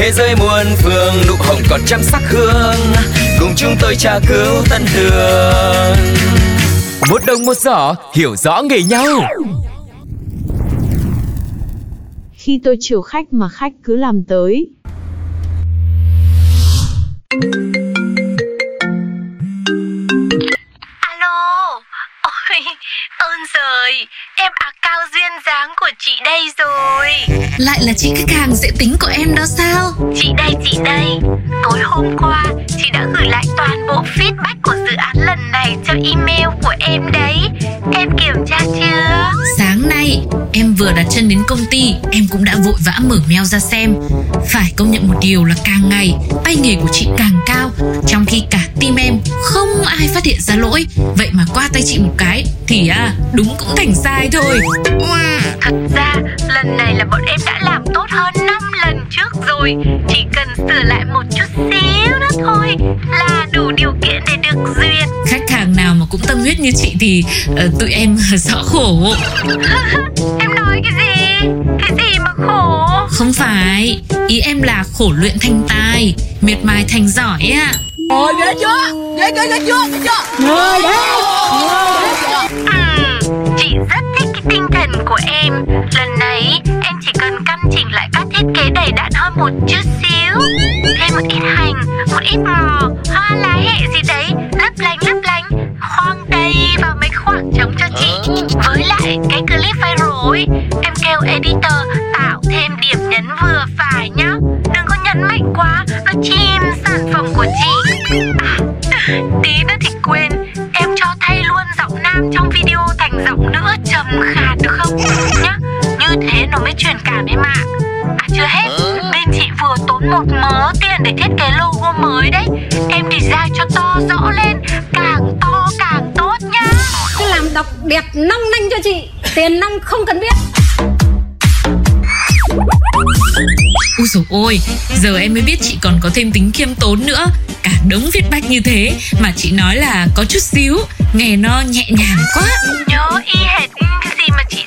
Thế giới muôn phương, nụ hồng còn trăm sắc hương Cùng chúng tôi tra cứu tân đường Một đồng một giỏ, hiểu rõ nghề nhau Khi tôi chiều khách mà khách cứ làm tới. Ơn rồi, em à cao duyên dáng của chị đây rồi. Lại là chị khách hàng dễ tính của em đó sao Chị đây, chị đây, tối hôm qua chị đã gửi lại toàn bộ feedback của dự án lần này cho email của em đấy. Vừa đặt chân đến công ty, Em cũng đã vội vã mở mail ra xem. Phải công nhận một điều là càng ngày, Tay nghề của chị càng cao. Trong khi cả team em không ai phát hiện ra lỗi. Vậy mà qua tay chị một cái, Thì à đúng cũng thành sai thôi. Thật ra, lần này là bọn em đã làm tốt hơn 5 lần trước rồi. Chỉ cần sửa lại một chút xíu thôi Là đủ điều kiện để được duyệt. Khách hàng nào mà cũng tâm huyết như chị Thì ờ, tụi em rõ khổ. Em nói cái gì? Cái gì mà khổ? Không phải Ý em là khổ luyện thành tài Miệt mài thành giỏi á. Ừm, chị rất thích cái tinh thần của em. Lần này em chỉ cần căn chỉnh lại các thiết kế đầy đặn hơn một chút xíu ít ngò, hoa lá hệ gì đấy? Lấp lánh lấp lánh. Khoang đầy vào mấy khoảng trống cho chị. Với lại cái clip viral ấy Em kêu editor tạo thêm điểm nhấn vừa phải nhá. Đừng có nhấn mạnh quá Nó chìm sản phẩm của chị. À, tí nữa thì quên. Em cho thay luôn giọng nam trong video thành giọng nữ trầm khàn được không? Nhá Như thế nó mới truyền cảm em ạ À chưa hết. Bên chị vừa tốn một tiền để thiết kế logo mới đấy. Em design cho to rõ lên Càng to càng tốt nhá Cứ làm đọc đẹp nong nanh cho chị Tiền nong không cần biết. Ui dồi ôi, giờ em mới biết chị còn có thêm tính khiêm tốn nữa. Cả đống viết bách như thế Mà chị nói là có chút xíu Nghe nó nhẹ nhàng quá. Nhớ y hệt cái gì mà chị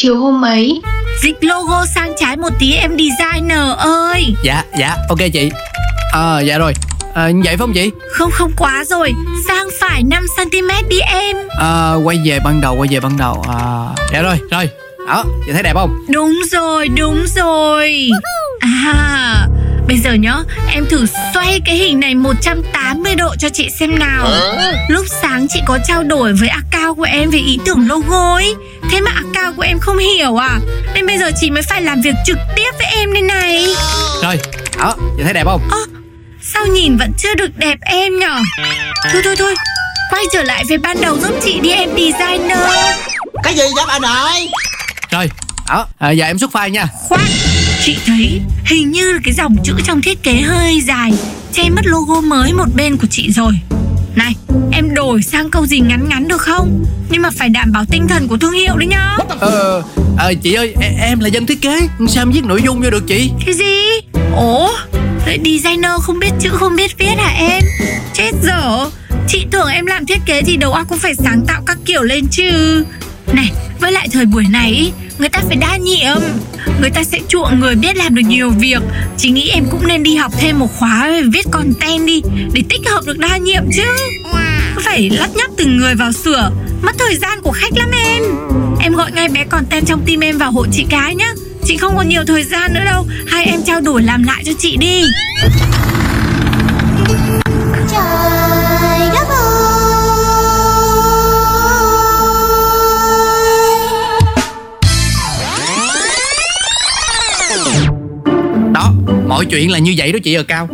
Chiều hôm ấy, Dịch logo sang trái một tí em designer ơi. Dạ dạ ok chị. Ờ dạ rồi. À, Vậy phải không chị? Không không quá rồi. Sang phải 5cm đi em. À, Quay về ban đầu quay về ban đầu. À, Dạ rồi rồi. Đó chị thấy đẹp không? Đúng rồi đúng rồi. À Bây giờ nhá Em thử xoay cái hình này 180 độ cho chị xem nào. Lúc sáng chị có trao đổi với account của em về ý tưởng logo ấy. Thế mà account của em không hiểu à? Nên bây giờ chị mới phải làm việc trực tiếp với em đây này. Rồi Đó chị thấy đẹp không? Ơ Sao nhìn vẫn chưa được đẹp em nhở? Thôi thôi thôi. Quay trở lại về ban đầu giúp chị đi em designer. Cái gì vậy bà nội Rồi Đó. À, Giờ em xuất file nha. Khoan Chị thấy hình như là cái dòng chữ trong thiết kế hơi dài Che mất logo mới một bên của chị rồi. Này em đổi sang câu gì ngắn ngắn được không? Nhưng mà phải đảm bảo tinh thần của thương hiệu đấy nhá. Ờ à, Chị ơi em, em là dân thiết kế Sao em viết nội dung vô được chị? Cái gì? Ủa Vậy designer không biết chữ không biết viết hả em? Chết dở. Chị tưởng em làm thiết kế thì đầu óc cũng phải sáng tạo các kiểu lên chứ. Này với lại thời buổi này Người ta phải đa nhiệm. Người ta sẽ chuộng người biết làm được nhiều việc. Chị nghĩ em cũng nên đi học thêm một khóa về viết content đi, Để tích hợp được đa nhiệm chứ. Phải lắp nhắp từng người vào sửa? Mất thời gian của khách lắm em. Em gọi ngay bé content trong team em vào hộ chị cái nhá. Chị không còn nhiều thời gian nữa đâu. Hai em trao đổi làm lại cho chị đi. Trời. Chuyện là như vậy đó chị ở Cao.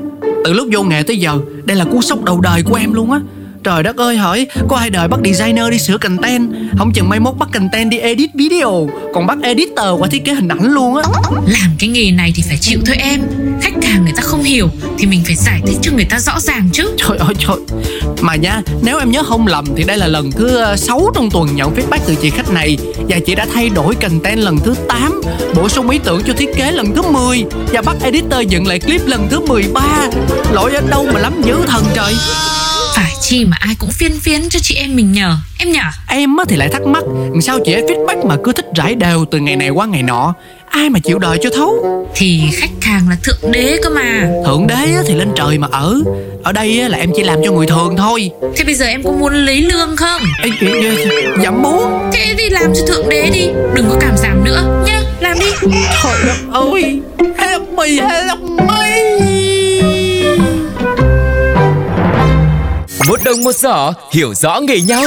Từ lúc vô nghề tới giờ Đây là cú sốc đầu đời của em luôn á. Trời đất ơi hỏi Có ai đợi bắt designer đi sửa content? Không chừng mai mốt bắt content đi edit video Còn bắt editor qua thiết kế hình ảnh luôn á. Làm cái nghề này thì phải chịu thôi em. Khách hàng người ta không hiểu Thì mình phải giải thích cho người ta rõ ràng chứ. Trời ơi trời Mà nha Nếu em nhớ không lầm Thì đây là lần thứ 6 trong tuần nhận feedback từ chị khách này. Và chị đã thay đổi content lần thứ 8 Bổ sung ý tưởng cho thiết kế lần thứ 10 Và bắt editor dựng lại clip lần thứ 13 Lỗi ở đâu mà lắm dữ thần trời. Phải chi mà ai cũng phiên phiến cho chị em mình nhờ Em nhờ? Em thì lại thắc mắc Sao chị ấy feedback mà cứ thích rải đều từ ngày này qua ngày nọ Ai mà chịu đợi cho thấu? Thì khách hàng là thượng đế cơ mà. Thượng đế á thì lên trời mà ở. Ở đây á là em chỉ làm cho người thường thôi. Thế bây giờ em có muốn lấy lương không? Ê, Dạ muốn Thế thì làm cho thượng đế đi. Đừng có cảm giảm nữa. Nhá Làm đi. Trời đất ơi Help me help me Một đồng một giỏ hiểu rõ nghề nhau